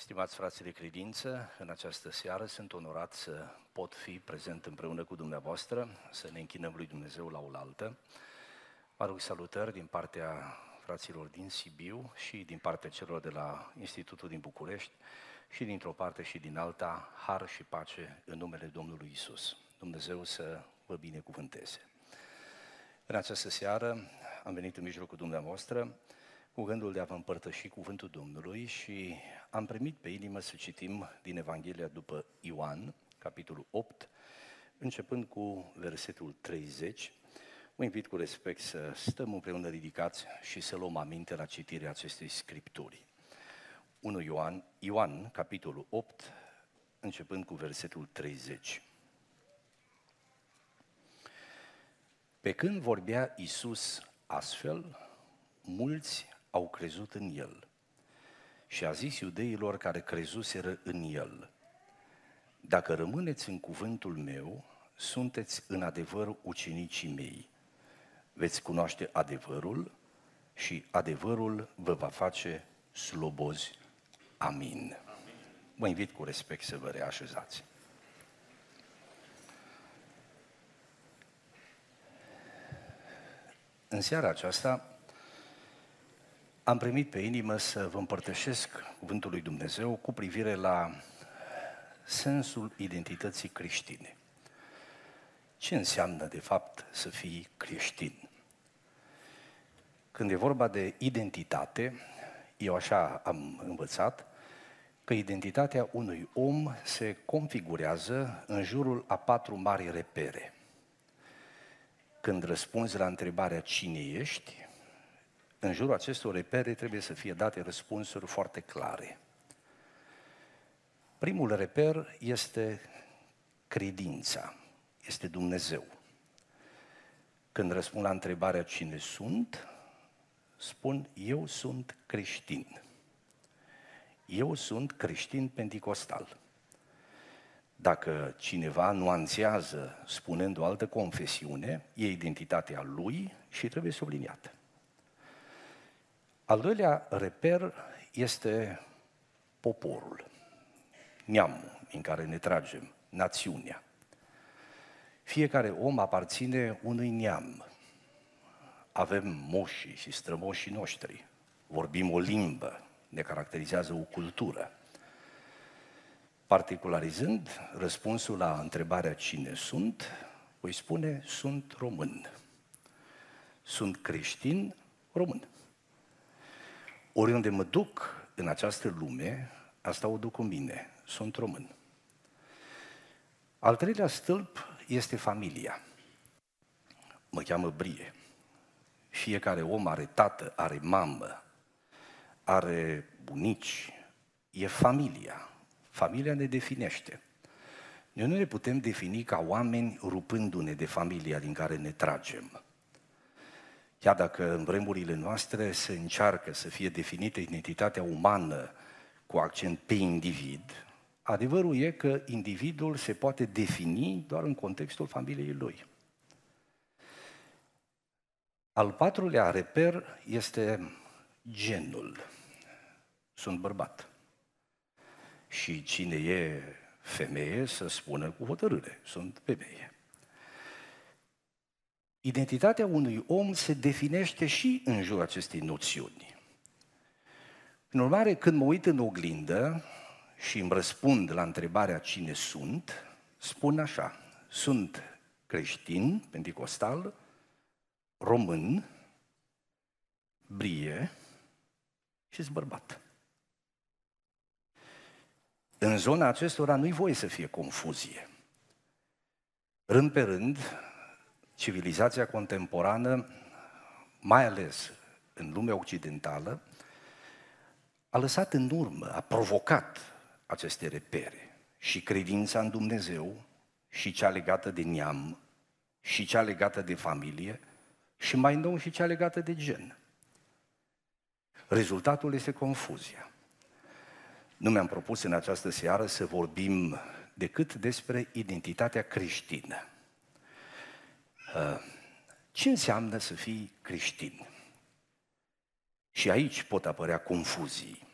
Stimați frații de credință, în această seară sunt onorat să pot fi prezent împreună cu dumneavoastră, să ne închinăm lui Dumnezeu la oaltă. Mă rog salutări din partea fraților din Sibiu și din partea celor de la Institutul din București și dintr-o parte și din alta, har și pace în numele Domnului Isus. Dumnezeu să vă binecuvânteze. În această seară am venit în mijlocul dumneavoastră cu gândul de a vă împărtăși cuvântul Domnului și am primit pe inimă să citim din Evanghelia după Ioan, capitolul 8, începând cu versetul 30. Vă invit cu respect să stăm împreună ridicați și să luăm aminte la citirea acestei scripturi. 1 Ioan, Ioan, capitolul 8, începând cu versetul 30. Pe când vorbea Isus astfel, mulți au crezut în El. Și a zis iudeilor care crezuseră în El, dacă rămâneți în cuvântul meu, sunteți în adevăr ucenicii mei. Veți cunoaște adevărul și adevărul vă va face slobozi. Amin. Vă invit cu respect să vă reașezați. În seara aceasta am primit pe inimă să vă împărtășesc cuvântul lui Dumnezeu cu privire la sensul identității creștine. Ce înseamnă, de fapt, să fii creștin? Când e vorba de identitate, eu așa am învățat, că identitatea unui om se configurează în jurul a patru mari repere. Când răspunzi la întrebarea cine ești, în jurul acestor repere trebuie să fie date răspunsuri foarte clare. Primul reper este credința, este Dumnezeu. Când răspund la întrebarea cine sunt, spun eu sunt creștin. Eu sunt creștin pentecostal. Dacă cineva nuanțează spunând o altă confesiune, e identitatea lui și trebuie subliniată. Al doilea reper este poporul, neamul în care ne tragem, națiunea. Fiecare om aparține unui neam. Avem moșii și strămoșii noștri. Vorbim o limbă, ne caracterizează o cultură. Particularizând răspunsul la întrebarea cine sunt, voi spune sunt român. Sunt creștin român. Oriunde mă duc în această lume, asta o duc cu mine, sunt român. Al treilea stâlp este familia. Mă cheamă Brie. Fiecare om are tată, are mamă, are bunici, e familia. Familia ne definește. Noi nu ne putem defini ca oameni rupându-ne de familia din care ne tragem. Chiar dacă în vremurile noastre se încearcă să fie definită identitatea umană cu accent pe individ, adevărul e că individul se poate defini doar în contextul familiei lui. Al patrulea reper este genul. Sunt bărbat. Și cine e femeie să spună cu hotărâre, sunt femeie. Identitatea unui om se definește și în jurul acestei noțiuni. În urmare, când mă uit în oglindă și îmi răspund la întrebarea cine sunt, spun așa, sunt creștin, pentecostal, român, brie și bărbat. În zona acestora nu-i voie să fie confuzie. Rând pe rând, civilizația contemporană, mai ales în lumea occidentală, a lăsat în urmă, a provocat aceste repere și credința în Dumnezeu și cea legată de neam și cea legată de familie și mai nou și cea legată de gen. Rezultatul este confuzia. Nu mi-am propus în această seară să vorbim decât despre identitatea creștină. Uh, ce înseamnă să fii creștin? Și aici pot apărea confuzii.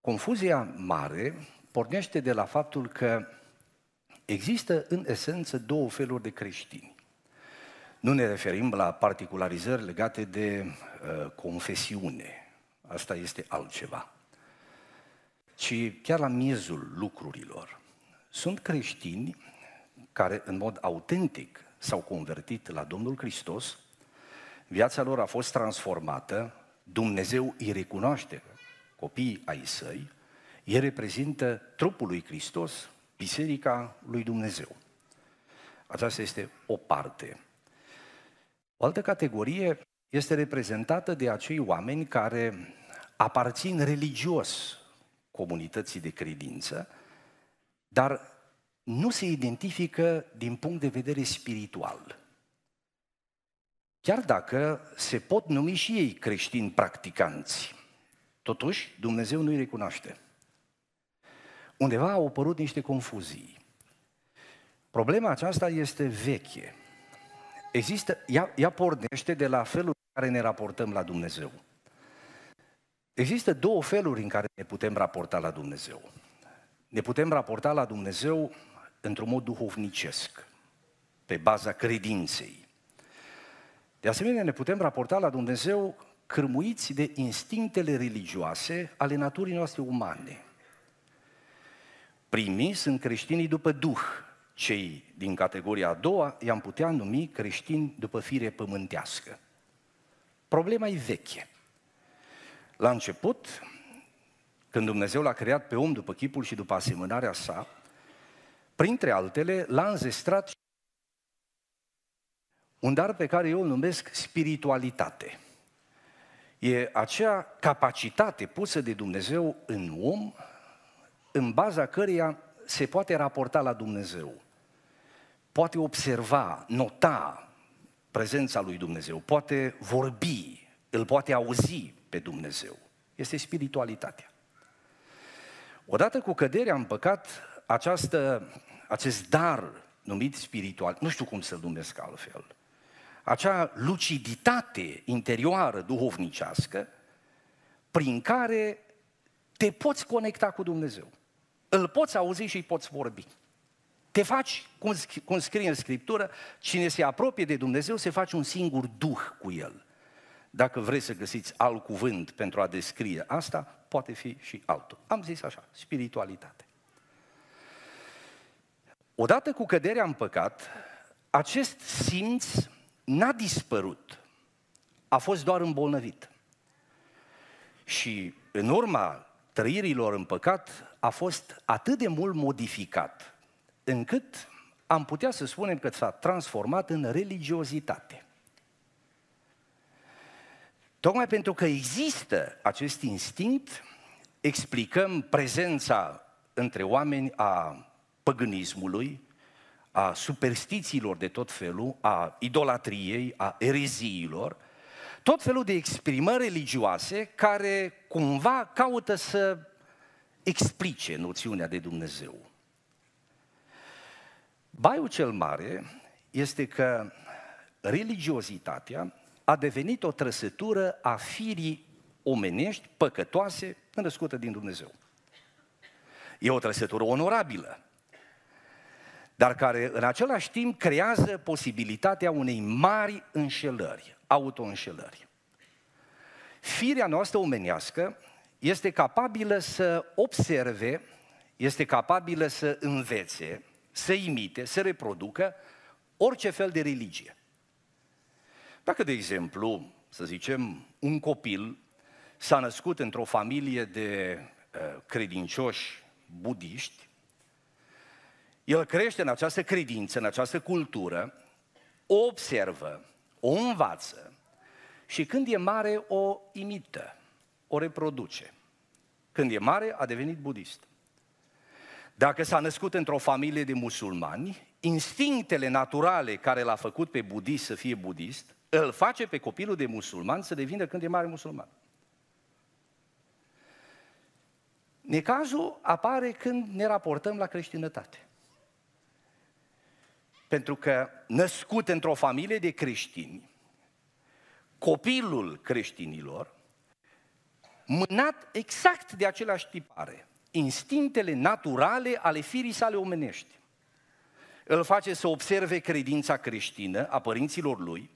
Confuzia mare pornește de la faptul că există în esență două feluri de creștini. Nu ne referim la particularizări legate de uh, confesiune. Asta este altceva. Ci chiar la miezul lucrurilor. Sunt creștini care în mod autentic s-au convertit la Domnul Hristos, viața lor a fost transformată, Dumnezeu îi recunoaște copiii ai săi, ei reprezintă trupul lui Hristos, biserica lui Dumnezeu. Aceasta este o parte. O altă categorie este reprezentată de acei oameni care aparțin religios comunității de credință, dar nu se identifică din punct de vedere spiritual. Chiar dacă se pot numi și ei creștini practicanți, totuși Dumnezeu nu îi recunoaște. Undeva au apărut niște confuzii. Problema aceasta este veche. Există, ea, ea pornește de la felul în care ne raportăm la Dumnezeu. Există două feluri în care ne putem raporta la Dumnezeu. Ne putem raporta la Dumnezeu într-un mod duhovnicesc, pe baza credinței. De asemenea, ne putem raporta la Dumnezeu cârmuiți de instinctele religioase ale naturii noastre umane. Primii sunt creștinii după Duh, cei din categoria a doua i-am putea numi creștini după fire pământească. Problema e veche. La început, când Dumnezeu l-a creat pe om după chipul și după asemănarea sa, printre altele, l-a înzestrat un dar pe care eu îl numesc spiritualitate. E acea capacitate pusă de Dumnezeu în om, în baza căreia se poate raporta la Dumnezeu. Poate observa, nota prezența lui Dumnezeu, poate vorbi, îl poate auzi pe Dumnezeu. Este spiritualitatea. Odată cu căderea în păcat, această, acest dar numit spiritual, nu știu cum să-l numesc altfel, acea luciditate interioară duhovnicească prin care te poți conecta cu Dumnezeu. Îl poți auzi și îi poți vorbi. Te faci, cum, cum scrie în Scriptură, cine se apropie de Dumnezeu se face un singur duh cu El. Dacă vreți să găsiți alt cuvânt pentru a descrie asta, poate fi și altul. Am zis așa, spiritualitate. Odată cu căderea în păcat, acest simț n-a dispărut, a fost doar îmbolnăvit. Și în urma trăirilor în păcat a fost atât de mult modificat, încât am putea să spunem că s-a transformat în religiozitate. Tocmai pentru că există acest instinct, explicăm prezența între oameni a păgânismului, a superstițiilor de tot felul, a idolatriei, a ereziilor, tot felul de exprimări religioase care cumva caută să explice noțiunea de Dumnezeu. Baiul cel mare este că religiozitatea a devenit o trăsătură a firii omenești păcătoase născută din Dumnezeu. E o trăsătură onorabilă, dar care în același timp creează posibilitatea unei mari înșelări, autoînșelări. Firea noastră omenească este capabilă să observe, este capabilă să învețe, să imite, să reproducă orice fel de religie. Dacă, de exemplu, să zicem, un copil s-a născut într-o familie de uh, credincioși budiști, el crește în această credință, în această cultură, o observă, o învață și când e mare o imită, o reproduce. Când e mare a devenit budist. Dacă s-a născut într-o familie de musulmani, instinctele naturale care l-a făcut pe budist să fie budist, îl face pe copilul de musulman să devină când e mare musulman. Necazul apare când ne raportăm la creștinătate. Pentru că născut într-o familie de creștini, copilul creștinilor mânat exact de același tipare, instinctele naturale ale firii sale omenești. Îl face să observe credința creștină a părinților lui,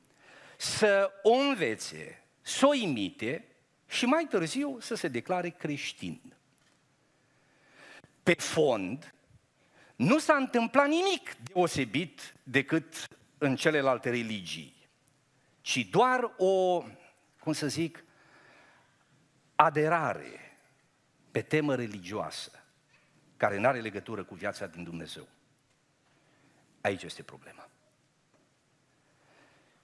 să o învețe, să o imite și mai târziu să se declare creștin. Pe fond, nu s-a întâmplat nimic deosebit decât în celelalte religii, ci doar o, cum să zic, aderare pe temă religioasă, care nu are legătură cu viața din Dumnezeu. Aici este problema.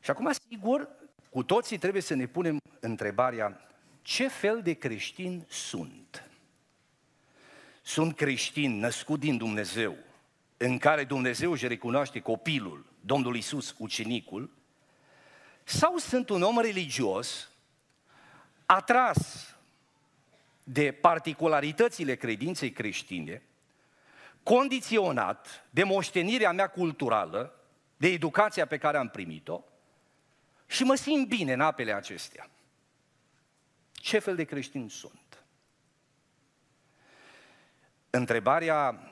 Și acum, sigur, cu toții trebuie să ne punem întrebarea ce fel de creștin sunt. Sunt creștin născut din Dumnezeu, în care Dumnezeu își recunoaște copilul, Domnul Isus, ucenicul, sau sunt un om religios atras de particularitățile credinței creștine, condiționat de moștenirea mea culturală, de educația pe care am primit-o, și mă simt bine în apele acestea. Ce fel de creștin sunt? Întrebarea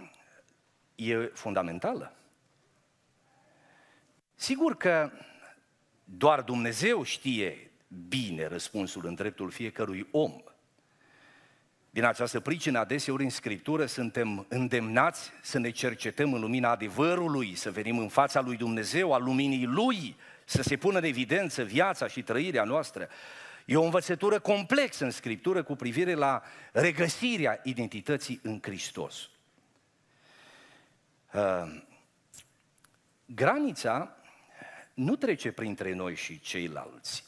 e fundamentală. Sigur că doar Dumnezeu știe bine răspunsul în dreptul fiecărui om. Din această pricină, adeseori în Scriptură suntem îndemnați să ne cercetăm în lumina adevărului, să venim în fața lui Dumnezeu, a luminii Lui, să se pună în evidență viața și trăirea noastră. E o învățătură complexă în Scriptură cu privire la regăsirea identității în Hristos. Uh, granița nu trece printre noi și ceilalți.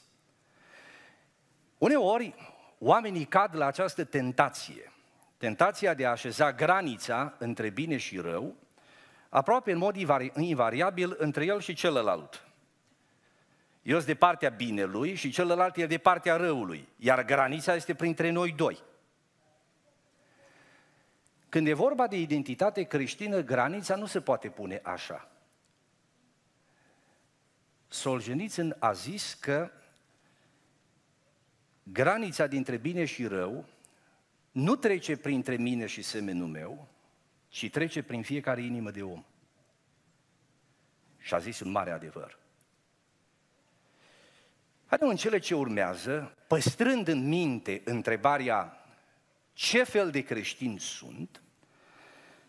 Uneori, oamenii cad la această tentație, tentația de a așeza granița între bine și rău, aproape în mod invariabil între el și celălalt. Eu sunt de partea binelui și celălalt e de partea răului, iar granița este printre noi doi. Când e vorba de identitate creștină, granița nu se poate pune așa. Solzhenitsyn a zis că granița dintre bine și rău nu trece printre mine și semenul meu, ci trece prin fiecare inimă de om. Și a zis un mare adevăr. Haideți în cele ce urmează, păstrând în minte întrebarea ce fel de creștini sunt,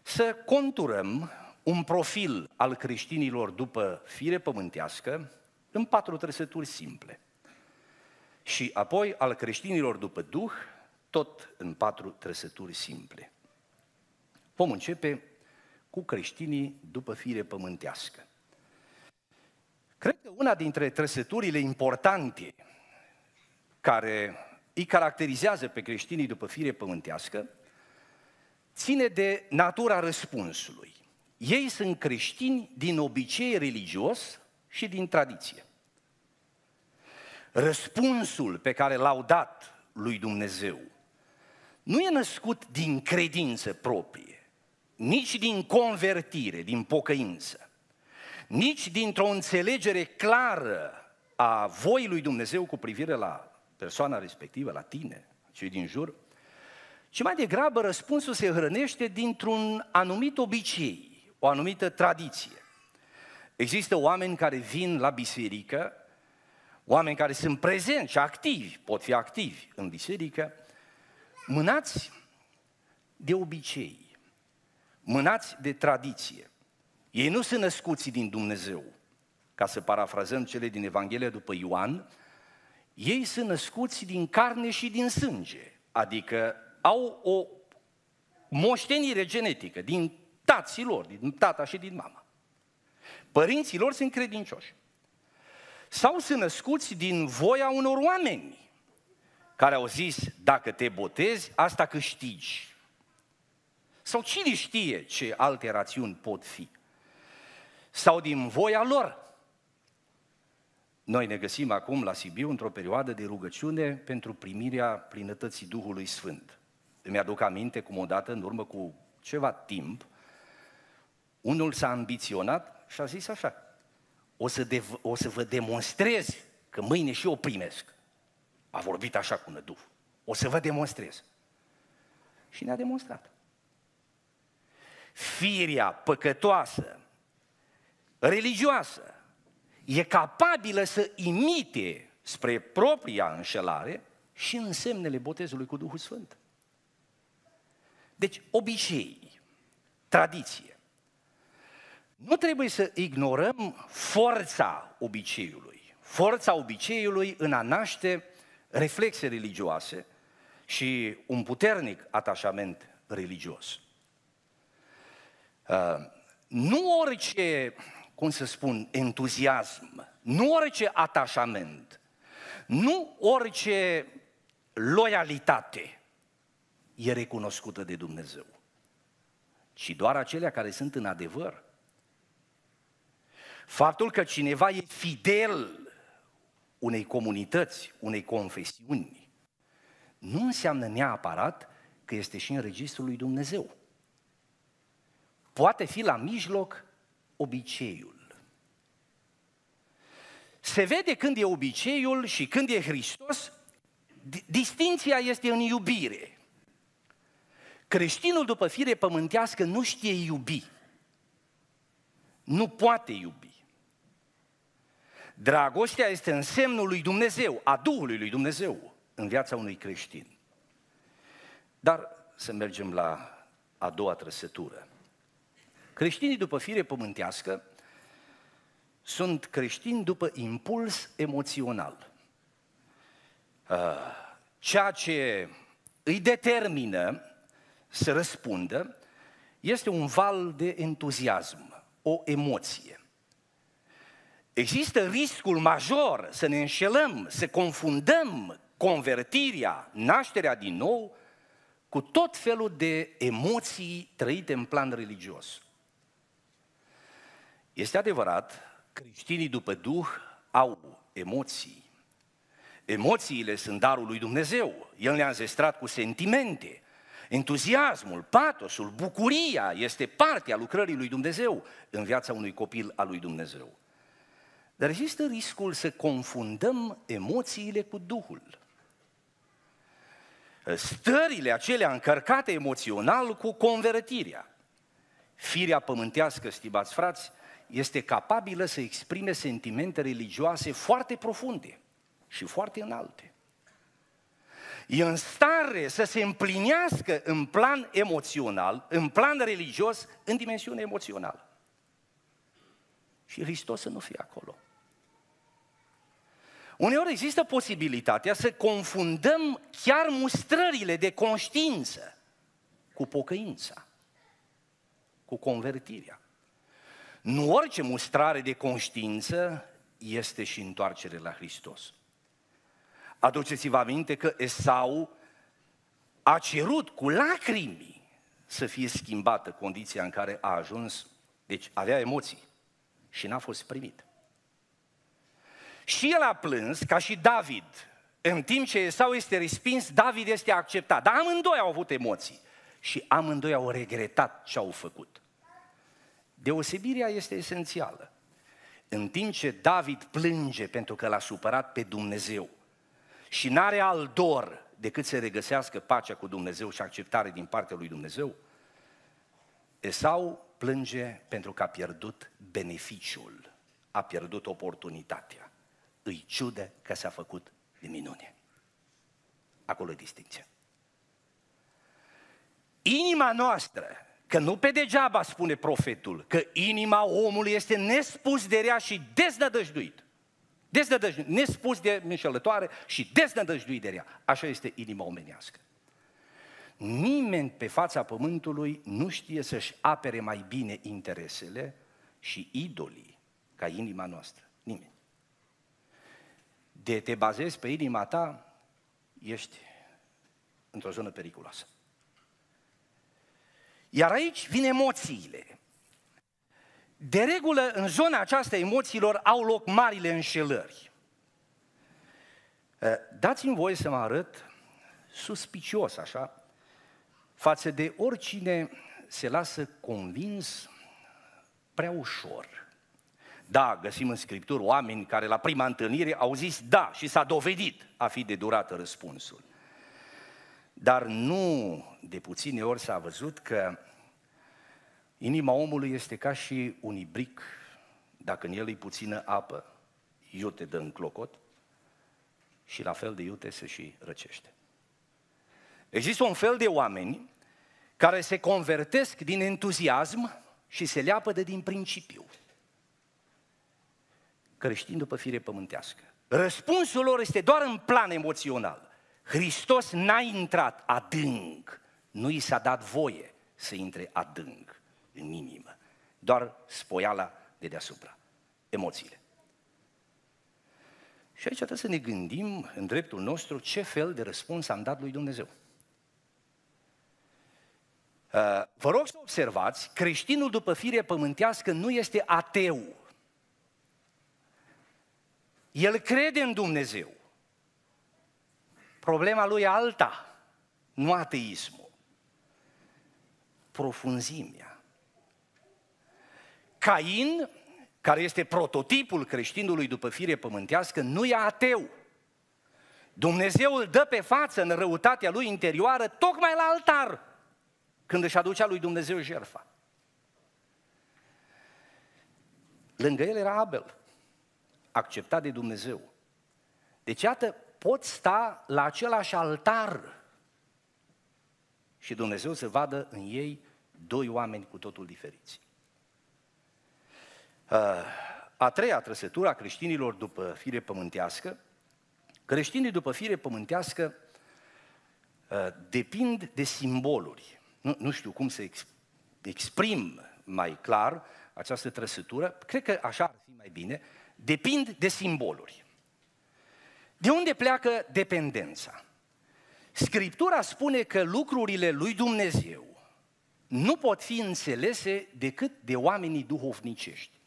să conturăm un profil al creștinilor după fire pământească în patru trăsături simple. Și apoi al creștinilor după Duh, tot în patru trăsături simple. Vom începe cu creștinii după fire pământească. Cred că una dintre trăsăturile importante care îi caracterizează pe creștinii după fire pământească ține de natura răspunsului. Ei sunt creștini din obicei religios și din tradiție. Răspunsul pe care l-au dat lui Dumnezeu nu e născut din credință proprie, nici din convertire, din pocăință, nici dintr-o înțelegere clară a voii lui Dumnezeu cu privire la persoana respectivă, la tine, cei din jur, ci mai degrabă răspunsul se hrănește dintr-un anumit obicei, o anumită tradiție. Există oameni care vin la biserică, oameni care sunt prezenți și activi, pot fi activi în biserică, mânați de obicei, mânați de tradiție. Ei nu sunt născuți din Dumnezeu, ca să parafrazăm cele din Evanghelia după Ioan, ei sunt născuți din carne și din sânge, adică au o moștenire genetică din tații lor, din tata și din mama. Părinții lor sunt credincioși. Sau sunt născuți din voia unor oameni care au zis, dacă te botezi, asta câștigi. Sau cine știe ce alte rațiuni pot fi? Sau din voia lor. Noi ne găsim acum la Sibiu într-o perioadă de rugăciune pentru primirea plinătății Duhului Sfânt. Îmi aduc aminte cum odată, în urmă cu ceva timp, unul s-a ambiționat și a zis așa, o să, de, o să vă demonstrez că mâine și eu primesc. A vorbit așa cu năduf. O să vă demonstrez. Și ne-a demonstrat. Firia păcătoasă, religioasă, e capabilă să imite spre propria înșelare și însemnele botezului cu Duhul Sfânt. Deci, obicei, tradiție. Nu trebuie să ignorăm forța obiceiului. Forța obiceiului în a naște reflexe religioase și un puternic atașament religios. Uh, nu orice, cum să spun, entuziasm, nu orice atașament, nu orice loialitate e recunoscută de Dumnezeu, ci doar acelea care sunt în adevăr. Faptul că cineva e fidel unei comunități, unei confesiuni, nu înseamnă neapărat că este și în registrul lui Dumnezeu. Poate fi la mijloc obiceiul. Se vede când e obiceiul și când e Hristos, distinția este în iubire. Creștinul după fire pământească nu știe iubi. Nu poate iubi. Dragostea este în semnul lui Dumnezeu, a Duhului lui Dumnezeu în viața unui creștin. Dar să mergem la a doua trăsătură. Creștinii după fire pământească sunt creștini după impuls emoțional. Uh, ceea ce îi determină să răspundă este un val de entuziasm, o emoție. Există riscul major să ne înșelăm, să confundăm convertirea, nașterea din nou, cu tot felul de emoții trăite în plan religios. Este adevărat, creștinii după Duh au emoții. Emoțiile sunt darul lui Dumnezeu. El ne-a înzestrat cu sentimente. Entuziasmul, patosul, bucuria este partea lucrării lui Dumnezeu în viața unui copil al lui Dumnezeu. Dar există riscul să confundăm emoțiile cu Duhul. Stările acelea încărcate emoțional cu convertirea. Firea pământească, stimați frați, este capabilă să exprime sentimente religioase foarte profunde și foarte înalte. E în stare să se împlinească în plan emoțional, în plan religios, în dimensiune emoțională. Și Hristos să nu fie acolo. Uneori există posibilitatea să confundăm chiar mustrările de conștiință cu pocăința, cu convertirea. Nu orice mustrare de conștiință este și întoarcere la Hristos. Aduceți-vă aminte că Esau a cerut cu lacrimi să fie schimbată condiția în care a ajuns, deci avea emoții și n-a fost primit. Și el a plâns, ca și David, în timp ce Esau este respins, David este acceptat. Dar amândoi au avut emoții și amândoi au regretat ce au făcut. Deosebirea este esențială. În timp ce David plânge pentru că l-a supărat pe Dumnezeu și n-are alt dor decât să regăsească pacea cu Dumnezeu și acceptare din partea lui Dumnezeu, Esau plânge pentru că a pierdut beneficiul, a pierdut oportunitatea. Îi ciudă că s-a făcut de minune. Acolo e distinția. Inima noastră Că nu pe degeaba spune profetul că inima omului este nespus de rea și deznădăjduit. Deznădăjduit, nespus de înșelătoare și deznădăjduit de rea. Așa este inima omenească. Nimeni pe fața pământului nu știe să-și apere mai bine interesele și idolii ca inima noastră. Nimeni. De te bazezi pe inima ta, ești într-o zonă periculoasă. Iar aici vin emoțiile. De regulă, în zona aceasta emoțiilor au loc marile înșelări. Dați-mi voie să mă arăt suspicios, așa, față de oricine se lasă convins prea ușor. Da, găsim în Scriptură oameni care la prima întâlnire au zis da și s-a dovedit a fi de durată răspunsul. Dar nu de puține ori s-a văzut că inima omului este ca și un ibric, dacă în el e puțină apă, iute dă în clocot și la fel de iute se și răcește. Există un fel de oameni care se convertesc din entuziasm și se leapă de din principiu. Creștini după fire pământească. Răspunsul lor este doar în plan emoțional. Hristos n-a intrat adânc, nu i s-a dat voie să intre adânc în inimă. Doar spoiala de deasupra, emoțiile. Și aici trebuie să ne gândim în dreptul nostru ce fel de răspuns am dat lui Dumnezeu. Uh, vă rog să observați, creștinul după fire pământească nu este ateu. El crede în Dumnezeu. Problema lui e alta, nu ateismul. Profunzimea. Cain, care este prototipul creștinului după fire pământească, nu e ateu. Dumnezeu îl dă pe față în răutatea lui interioară, tocmai la altar când își aducea lui Dumnezeu jertfa. Lângă el era Abel, acceptat de Dumnezeu. Deci, iată, pot sta la același altar. Și Dumnezeu să vadă în ei doi oameni cu totul diferiți. Uh, a treia trăsătură a creștinilor după fire pământească, creștinii după fire pământească uh, depind de simboluri. Nu, nu știu cum să exprim mai clar această trăsătură, cred că așa ar fi mai bine, depind de simboluri. De unde pleacă dependența? Scriptura spune că lucrurile lui Dumnezeu nu pot fi înțelese decât de oamenii duhovnicești.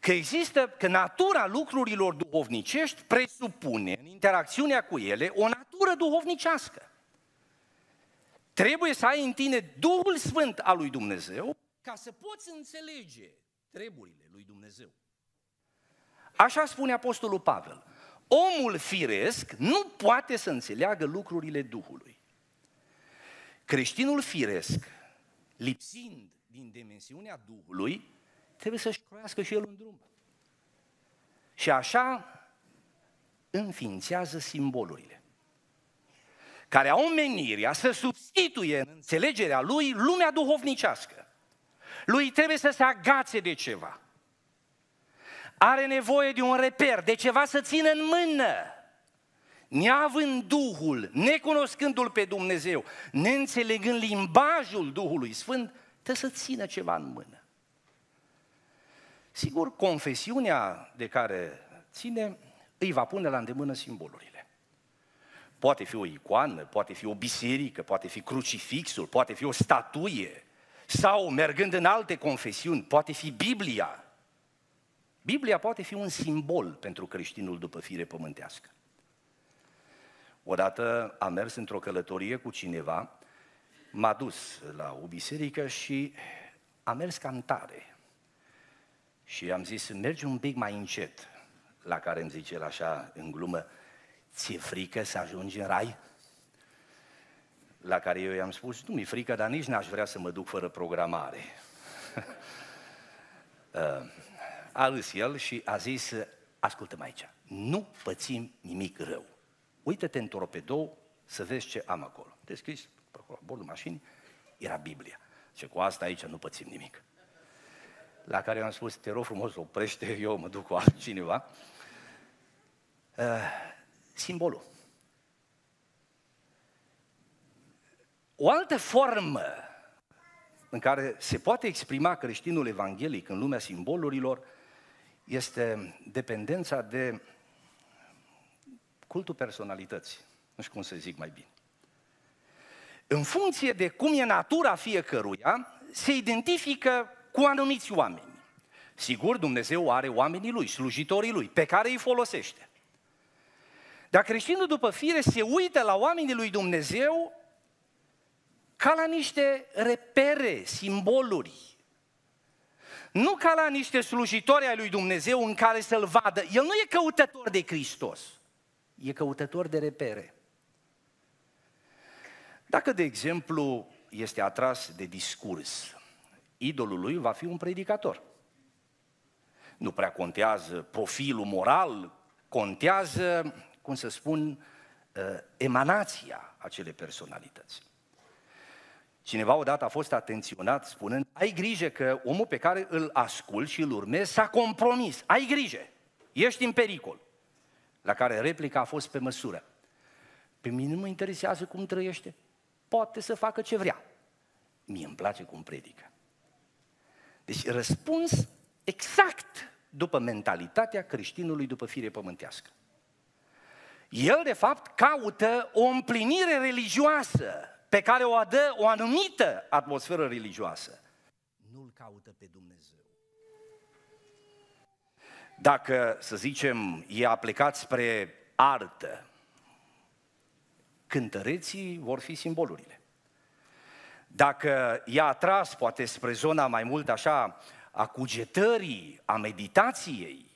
Că există, că natura lucrurilor duhovnicești presupune în interacțiunea cu ele o natură duhovnicească. Trebuie să ai în tine Duhul Sfânt al lui Dumnezeu ca să poți înțelege treburile lui Dumnezeu. Așa spune Apostolul Pavel. Omul firesc nu poate să înțeleagă lucrurile Duhului. Creștinul firesc, lipsind din dimensiunea Duhului, trebuie să-și croiască și el un drum. Și așa înființează simbolurile care au menirea să substituie în înțelegerea lui lumea duhovnicească. Lui trebuie să se agațe de ceva. Are nevoie de un reper, de ceva să țină în mână. Neavând Duhul, necunoscându-L pe Dumnezeu, neînțelegând limbajul Duhului Sfânt, trebuie să țină ceva în mână. Sigur, confesiunea de care ține îi va pune la îndemână simbolurile. Poate fi o icoană, poate fi o biserică, poate fi crucifixul, poate fi o statuie. Sau, mergând în alte confesiuni, poate fi Biblia. Biblia poate fi un simbol pentru creștinul după fire pământească. Odată am mers într-o călătorie cu cineva, m-a dus la o biserică și a mers cantare. Și am zis, mergi un pic mai încet, la care îmi zice el așa în glumă, Ți-e frică să ajungi în rai? La care eu i-am spus, nu mi-e frică, dar nici n-aș vrea să mă duc fără programare. Uh, a râs el și a zis, ascultă-mă aici, nu pățim nimic rău. Uită-te în torpedou să vezi ce am acolo. Descris pe acolo, bordul mașinii, era Biblia. Și cu asta aici nu pățim nimic. La care i-am spus, te rog frumos, oprește, eu mă duc cu altcineva. Uh, simbolul. O altă formă în care se poate exprima creștinul evanghelic în lumea simbolurilor este dependența de cultul personalității. Nu știu cum să zic mai bine. În funcție de cum e natura fiecăruia, se identifică cu anumiți oameni. Sigur, Dumnezeu are oamenii lui, slujitorii lui, pe care îi folosește. Dar creștinul după fire se uită la oamenii lui Dumnezeu ca la niște repere, simboluri. Nu ca la niște slujitori ai lui Dumnezeu în care să-L vadă. El nu e căutător de Hristos, e căutător de repere. Dacă, de exemplu, este atras de discurs, idolul lui va fi un predicator. Nu prea contează profilul moral, contează, cum să spun, uh, emanația acelei personalități. Cineva odată a fost atenționat spunând, ai grijă că omul pe care îl ascult și îl urmezi s-a compromis, ai grijă, ești în pericol. La care replica a fost pe măsură. Pe mine nu mă interesează cum trăiește, poate să facă ce vrea. Mie îmi place cum predică. Deci răspuns exact după mentalitatea creștinului după fire pământească. El, de fapt, caută o împlinire religioasă pe care o adă o anumită atmosferă religioasă. Nu-L caută pe Dumnezeu. Dacă, să zicem, e aplicat spre artă, cântăreții vor fi simbolurile. Dacă e atras, poate, spre zona mai mult așa a cugetării, a meditației,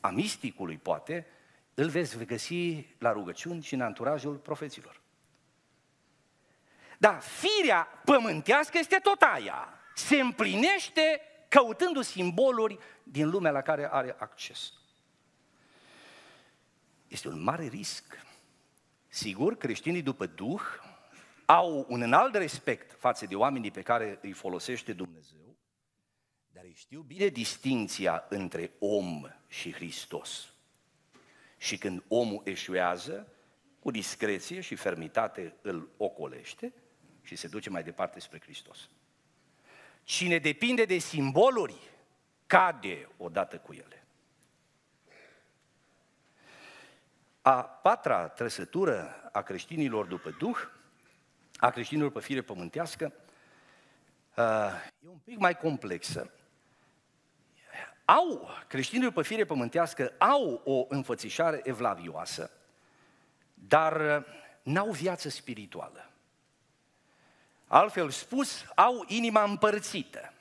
a misticului, poate, îl veți găsi la rugăciuni și în anturajul profeților. Dar firea pământească este tot aia. Se împlinește căutându simboluri din lumea la care are acces. Este un mare risc. Sigur, creștinii după Duh au un înalt respect față de oamenii pe care îi folosește Dumnezeu, dar ei știu bine distinția între om și Hristos. Și când omul eșuează, cu discreție și fermitate îl ocolește și se duce mai departe spre Hristos. Cine depinde de simboluri, cade odată cu ele. A patra trăsătură a creștinilor după Duh, a creștinilor pe fire pământească, e un pic mai complexă. Au, creștinii pe fire pământească au o înfățișare evlavioasă, dar n-au viață spirituală. Altfel spus, au inima împărțită.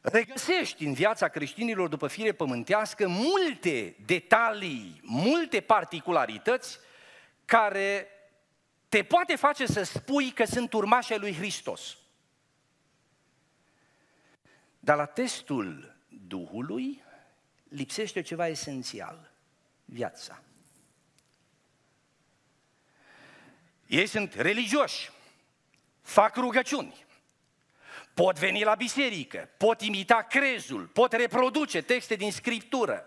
Regăsești în viața creștinilor după fire pământească multe detalii, multe particularități care te poate face să spui că sunt urmașii lui Hristos. Dar la testul Duhului lipsește ceva esențial, viața. Ei sunt religioși, fac rugăciuni, pot veni la biserică, pot imita crezul, pot reproduce texte din scriptură,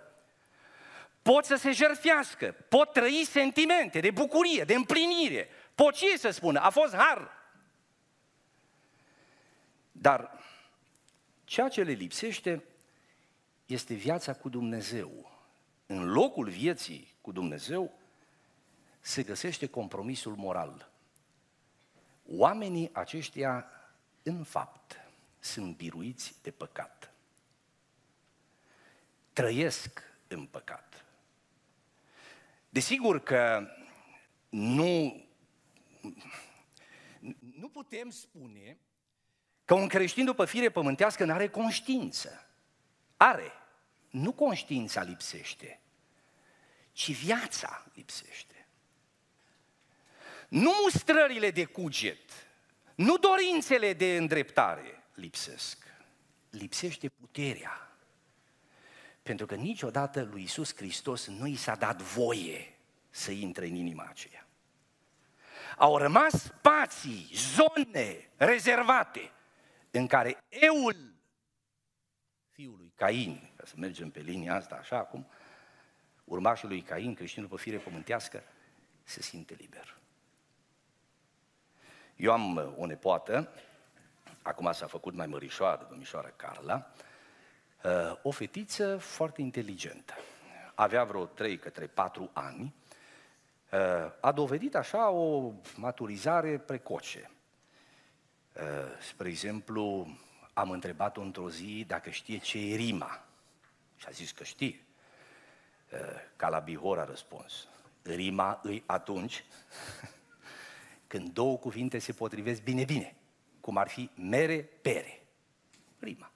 pot să se jertfească, pot trăi sentimente de bucurie, de împlinire, pot ce să spună, a fost har. Dar ceea ce le lipsește este viața cu Dumnezeu. În locul vieții cu Dumnezeu se găsește compromisul moral. Oamenii aceștia, în fapt, sunt biruiți de păcat. Trăiesc în păcat. Desigur că nu, nu putem spune că un creștin după fire pământească nu are conștiință. Are. Nu conștiința lipsește, ci viața lipsește. Nu mustrările de cuget, nu dorințele de îndreptare lipsesc. Lipsește puterea. Pentru că niciodată lui Isus Hristos nu i s-a dat voie să intre în inima aceea. Au rămas spații, zone rezervate în care eul fiului Cain, ca să mergem pe linia asta așa acum, urmașul lui Cain, creștinul pe fire pământească, se simte liber. Eu am uh, o nepoată, acum s-a făcut mai mărișoară, domnișoara Carla, uh, o fetiță foarte inteligentă. Avea vreo 3 către 4 ani, uh, a dovedit așa o maturizare precoce. Spre exemplu, am întrebat-o într-o zi dacă știe ce e rima. Și a zis că știe. Ca la Bihor a răspuns. Rima îi atunci când două cuvinte se potrivesc bine-bine, cum ar fi mere-pere. Rima.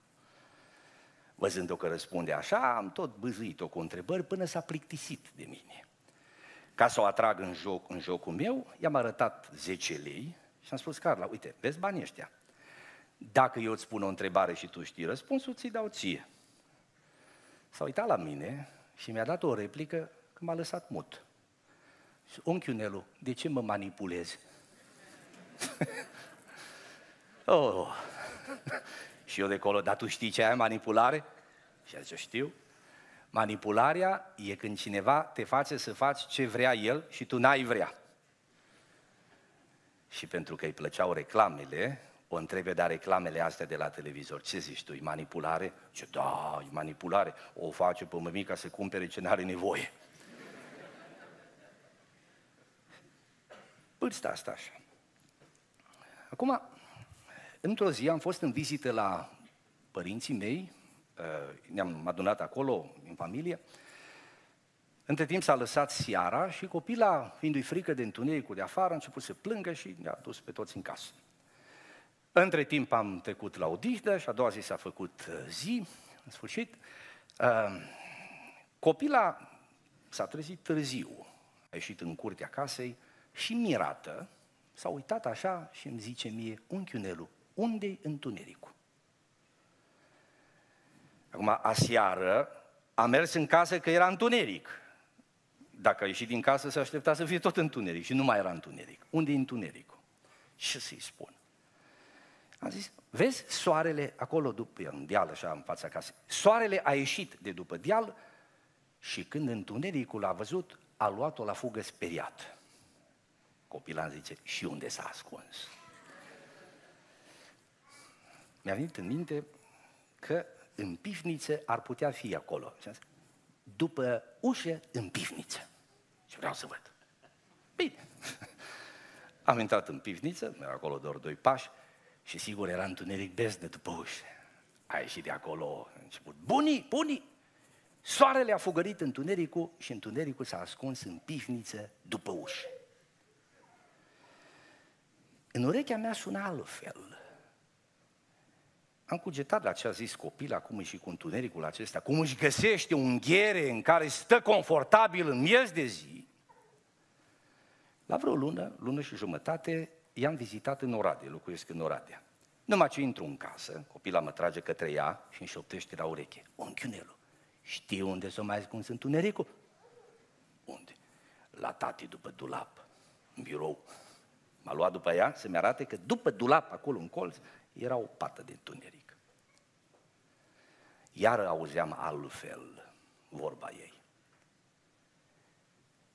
Văzând-o că răspunde așa, am tot băzuit-o cu întrebări până s-a plictisit de mine. ca să o atrag în, joc, în jocul meu, i-am arătat 10 lei și am spus, Carla, uite, vezi banii ăștia. Dacă eu îți spun o întrebare și tu știi răspunsul, ți dau ție. S-a uitat la mine și mi-a dat o replică că m-a lăsat mut. Și, unchiul Nelu, de ce mă manipulezi? oh. și eu de acolo, dar tu știi ce e manipulare? Și a zis, știu. Manipularea e când cineva te face să faci ce vrea el și tu n-ai vrea. Și pentru că îi plăceau reclamele, o întrebe, dar reclamele astea de la televizor, ce zici tu, e manipulare? Ce da, e manipulare, o face pe mămica să cumpere ce n-are nevoie. Vârsta asta așa. Acum, într-o zi am fost în vizită la părinții mei, uh, ne-am adunat acolo, în familie, între timp s-a lăsat seara și copila, fiindu-i frică de întunericul de afară, a început să plângă și ne-a dus pe toți în casă. Între timp am trecut la odihnă și a doua zi s-a făcut uh, zi, în sfârșit. Uh, copila s-a trezit târziu, a ieșit în curtea casei și mirată, s-a uitat așa și îmi zice mie, unchiunelu, unde-i întunericul? Acum, aseară a mers în casă că era întuneric. Dacă a ieșit din casă, se aștepta să fie tot întuneric și nu mai era întuneric. Unde e întunericul? Ce să-i spun? Am zis, vezi soarele acolo după în deal, așa în fața casei. Soarele a ieșit de după deal și când întunericul a văzut, a luat-o la fugă speriat. Copila zice, și unde s-a ascuns? Mi-a venit în minte că în pivniță ar putea fi acolo. După ușă, în pivniță. Și vreau să văd. Bine. Am intrat în pivniță, era acolo doar doi pași, și sigur era întuneric bezne după ușă. A ieșit de acolo, a început, bunii, bunii! Soarele a fugărit întunericul și întunericul s-a ascuns în pivniță după ușă. În urechea mea suna altfel. Am cugetat la ce a zis copil acum și cu întunericul acesta, cum își găsește un ghere în care stă confortabil în miez de zi. La vreo lună, lună și jumătate, i-am vizitat în Oradea, locuiesc în Oradea. Numai ce intru în casă, copila mă trage către ea și îmi șoptește la ureche. Unchiunelu, știi unde s-o mai ascuns întunericul? Unde? La tati după dulap, în birou. M-a luat după ea să-mi arate că după dulap, acolo în colț, era o pată de întuneric. Iar auzeam altfel vorba ei.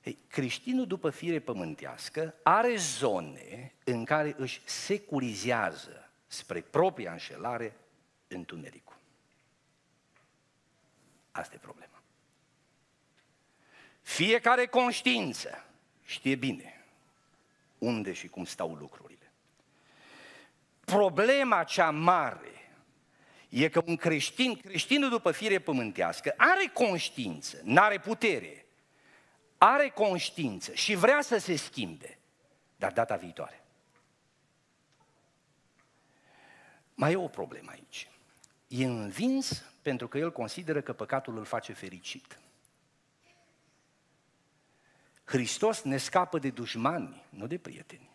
Ei, creștinul după fire pământească are zone în care își securizează spre propria înșelare întunericul. Asta e problema. Fiecare conștiință știe bine unde și cum stau lucrurile. Problema cea mare e că un creștin, creștinul după fire pământească, are conștiință, n-are putere, are conștiință și vrea să se schimbe, dar data viitoare. Mai e o problemă aici. E învins pentru că el consideră că păcatul îl face fericit. Hristos ne scapă de dușmani, nu de prieteni.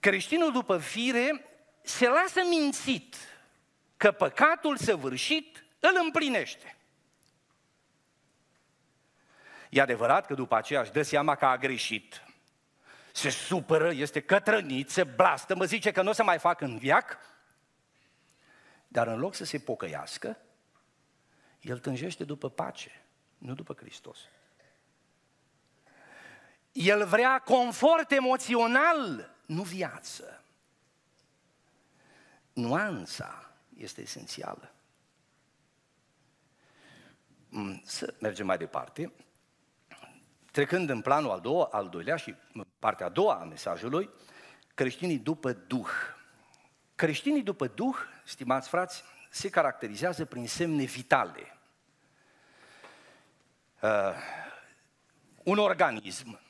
Creștinul după fire se lasă mințit că păcatul săvârșit îl împlinește. E adevărat că după aceea își dă seama că a greșit. Se supără, este cătrănit, se blastă, mă zice că nu o să mai fac în viac, dar în loc să se pocăiască, el tânjește după pace, nu după Hristos. El vrea confort emoțional, nu viață. Nuanța este esențială. Mm, să mergem mai departe. Trecând în planul al, doua, al doilea și partea a doua a mesajului, creștinii după Duh. Creștinii după Duh, stimați frați, se caracterizează prin semne vitale. Uh, un organism,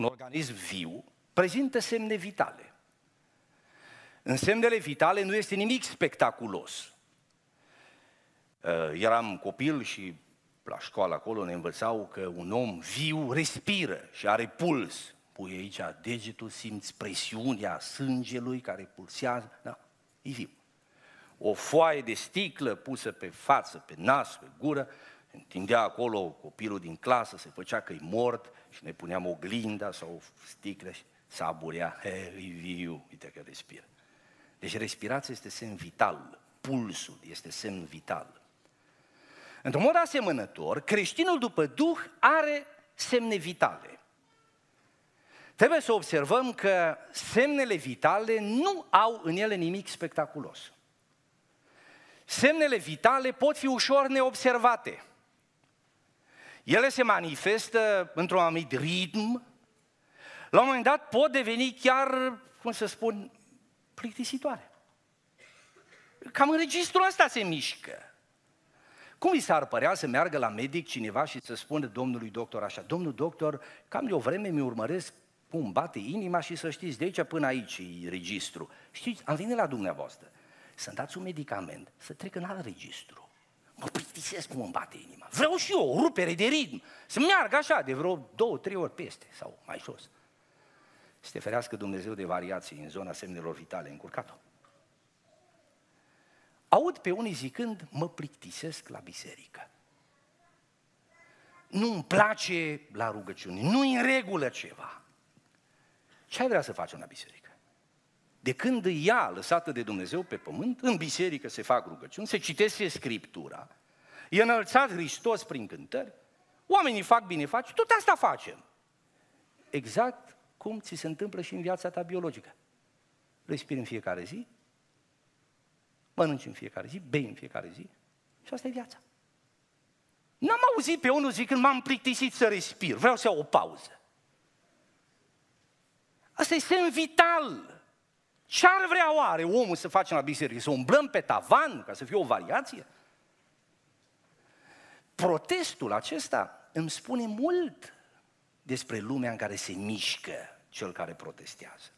un organism viu, prezintă semne vitale. În semnele vitale nu este nimic spectaculos. Uh, eram copil și la școală acolo ne învățau că un om viu respiră și are puls. Pui aici degetul, simți presiunea sângelui care pulsează, da, e viu. O foaie de sticlă pusă pe față, pe nas, pe gură, întindea acolo copilul din clasă, se făcea că e mort și ne puneam o glinda sau o sticlă și saburea, he, e viu, uite că respiră. Deci respirația este semn vital, pulsul este semn vital. Într-un mod asemănător, creștinul după Duh are semne vitale. Trebuie să observăm că semnele vitale nu au în ele nimic spectaculos. Semnele vitale pot fi ușor neobservate. Ele se manifestă într-un anumit ritm, la un moment dat pot deveni chiar, cum să spun, plictisitoare. Cam în registrul ăsta se mișcă. Cum vi s-ar părea să meargă la medic cineva și să spună domnului doctor așa, domnul doctor, cam de o vreme mi urmăresc cum bate inima și să știți, de aici până aici e registru. Știți, am venit la dumneavoastră să-mi dați un medicament, să trec în alt registru. Mă plictisesc cum îmi bate inima. Vreau și eu o rupere de ritm, să meargă așa de vreo două, trei ori peste sau mai jos. Să te ferească Dumnezeu de variații în zona semnelor vitale, încurcat-o. Aud pe unii zicând, mă plictisesc la biserică. Nu-mi place la rugăciune, nu-i în regulă ceva. Ce ai vrea să faci la biserică? De când ea, lăsată de Dumnezeu pe pământ, în biserică se fac rugăciuni, se citește Scriptura, e înălțat Hristos prin cântări, oamenii fac bine faci, tot asta facem. Exact cum ți se întâmplă și în viața ta biologică. Respiri în fiecare zi, mănânci în fiecare zi, bei în fiecare zi și asta e viața. N-am auzit pe unul zicând m-am plictisit să respir, vreau să iau o pauză. Asta e semn vital. Ce ar vrea oare omul să facem la biserică? Să umblăm pe tavan ca să fie o variație? Protestul acesta îmi spune mult despre lumea în care se mișcă cel care protestează.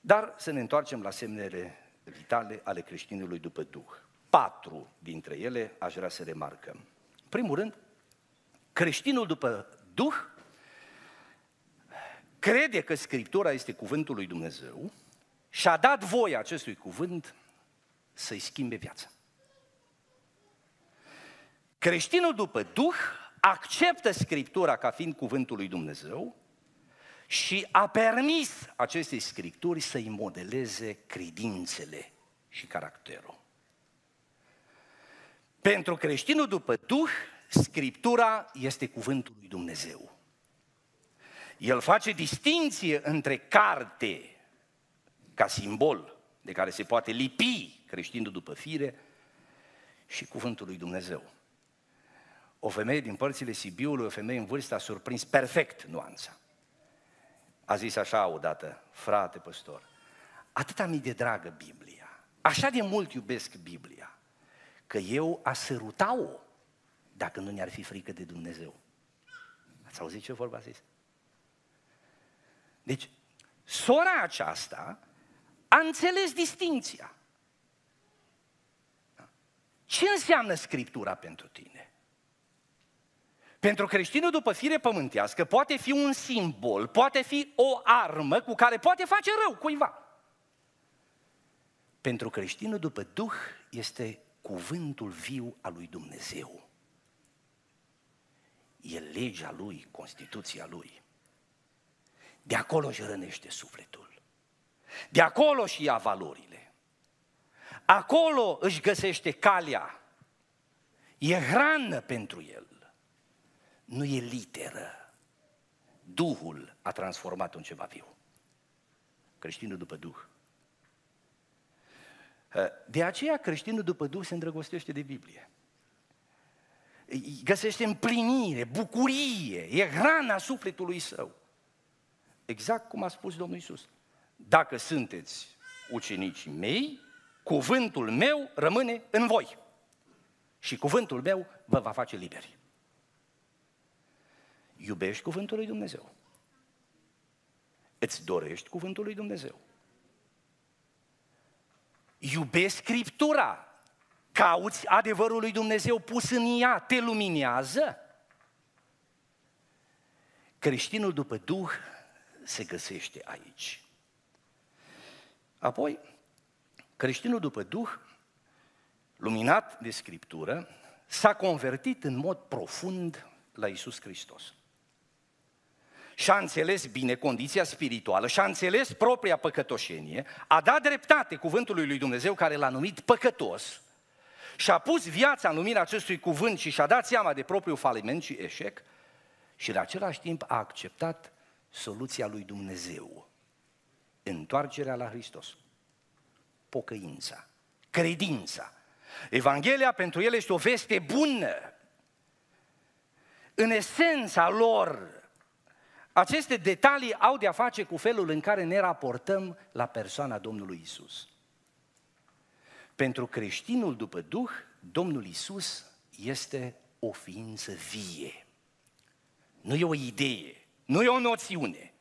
Dar să ne întoarcem la semnele vitale ale creștinului după Duh. Patru dintre ele aș vrea să remarcăm. În primul rând, creștinul după Duh crede că Scriptura este cuvântul lui Dumnezeu și a dat voie acestui cuvânt să-i schimbe viața. Creștinul după Duh acceptă Scriptura ca fiind cuvântul lui Dumnezeu și a permis acestei Scripturi să-i modeleze credințele și caracterul. Pentru creștinul după Duh, Scriptura este cuvântul lui Dumnezeu. El face distinție între carte, ca simbol de care se poate lipi creștinul după fire, și cuvântul lui Dumnezeu. O femeie din părțile Sibiului, o femeie în vârstă, a surprins perfect nuanța. A zis așa odată, frate păstor, atâta mi de dragă Biblia, așa de mult iubesc Biblia, că eu a săruta-o dacă nu ne-ar fi frică de Dumnezeu. Ați auzit ce vorba a zis? Deci, sora aceasta a înțeles distinția. Ce înseamnă Scriptura pentru tine? Pentru creștinul după fire pământească poate fi un simbol, poate fi o armă cu care poate face rău cuiva. Pentru creștinul după Duh este cuvântul viu al lui Dumnezeu. E legea lui, Constituția lui. De acolo își rănește sufletul. De acolo și ia valorile. Acolo își găsește calea. E hrană pentru el. Nu e literă. Duhul a transformat-o în ceva viu. Creștinul după Duh. De aceea creștinul după Duh se îndrăgostește de Biblie. Găsește împlinire, bucurie, e hrana sufletului său. Exact cum a spus Domnul Isus. Dacă sunteți ucenicii mei, cuvântul meu rămâne în voi. Și cuvântul meu vă va face liberi. Iubești cuvântul lui Dumnezeu. Îți dorești cuvântul lui Dumnezeu. Iubești Scriptura cauți adevărul lui Dumnezeu pus în ea, te luminează? Creștinul după Duh se găsește aici. Apoi, creștinul după Duh, luminat de Scriptură, s-a convertit în mod profund la Isus Hristos. Și-a înțeles bine condiția spirituală, și-a înțeles propria păcătoșenie, a dat dreptate cuvântului lui Dumnezeu care l-a numit păcătos, și-a pus viața în lumina acestui cuvânt și și-a dat seama de propriul faliment și eșec și în același timp a acceptat soluția lui Dumnezeu. Întoarcerea la Hristos. Pocăința. Credința. Evanghelia pentru el este o veste bună. În esența lor, aceste detalii au de-a face cu felul în care ne raportăm la persoana Domnului Isus. Pentru creștinul după Duh, Domnul Isus este o ființă vie. Nu e o idee, nu e o noțiune,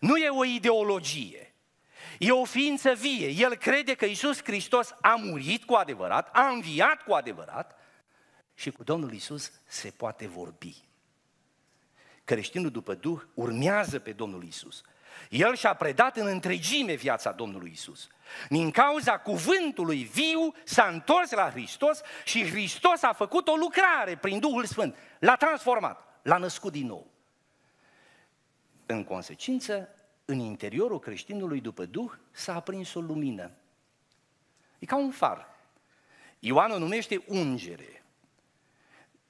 nu e o ideologie. E o ființă vie. El crede că Isus Hristos a murit cu adevărat, a înviat cu adevărat și cu Domnul Isus se poate vorbi. Creștinul după Duh urmează pe Domnul Isus. El și-a predat în întregime viața Domnului Isus. Din cauza cuvântului viu s-a întors la Hristos și Hristos a făcut o lucrare prin Duhul Sfânt. L-a transformat, l-a născut din nou. În consecință, în interiorul creștinului după Duh s-a aprins o lumină. E ca un far. Ioan o numește ungere.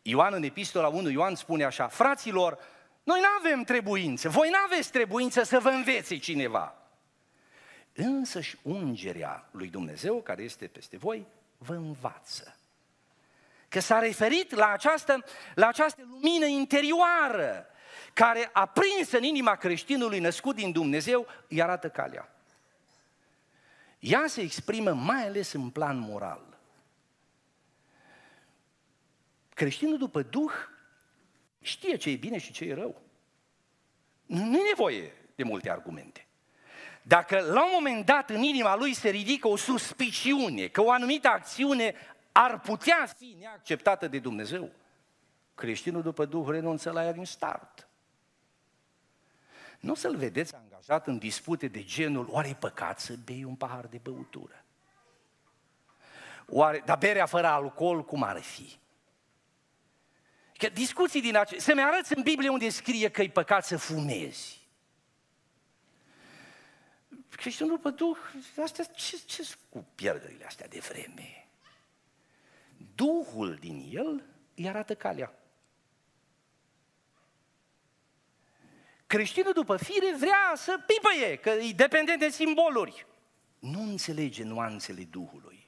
Ioan în epistola 1, Ioan spune așa, fraților, noi nu avem trebuință, voi nu aveți trebuință să vă învețe cineva. Însă și ungerea lui Dumnezeu care este peste voi vă învață. Că s-a referit la această, la această lumină interioară care a prins în inima creștinului născut din Dumnezeu, îi arată calea. Ea se exprimă mai ales în plan moral. Creștinul după Duh știe ce e bine și ce e rău. Nu e nevoie de multe argumente. Dacă la un moment dat în inima lui se ridică o suspiciune că o anumită acțiune ar putea fi neacceptată de Dumnezeu, creștinul după Duh renunță la ea din start. Nu o să-l vedeți angajat în dispute de genul, oare e păcat să bei un pahar de băutură? Oare, dar berea fără alcool cum ar fi? Că discuții din acest... Să-mi arăți în Biblie unde scrie că e păcat să fumezi. Creștinul după Duh, astea, ce, ce cu pierderile astea de vreme? Duhul din el îi arată calea. Creștinul după fire vrea să pipăie, că e dependent de simboluri. Nu înțelege nuanțele Duhului.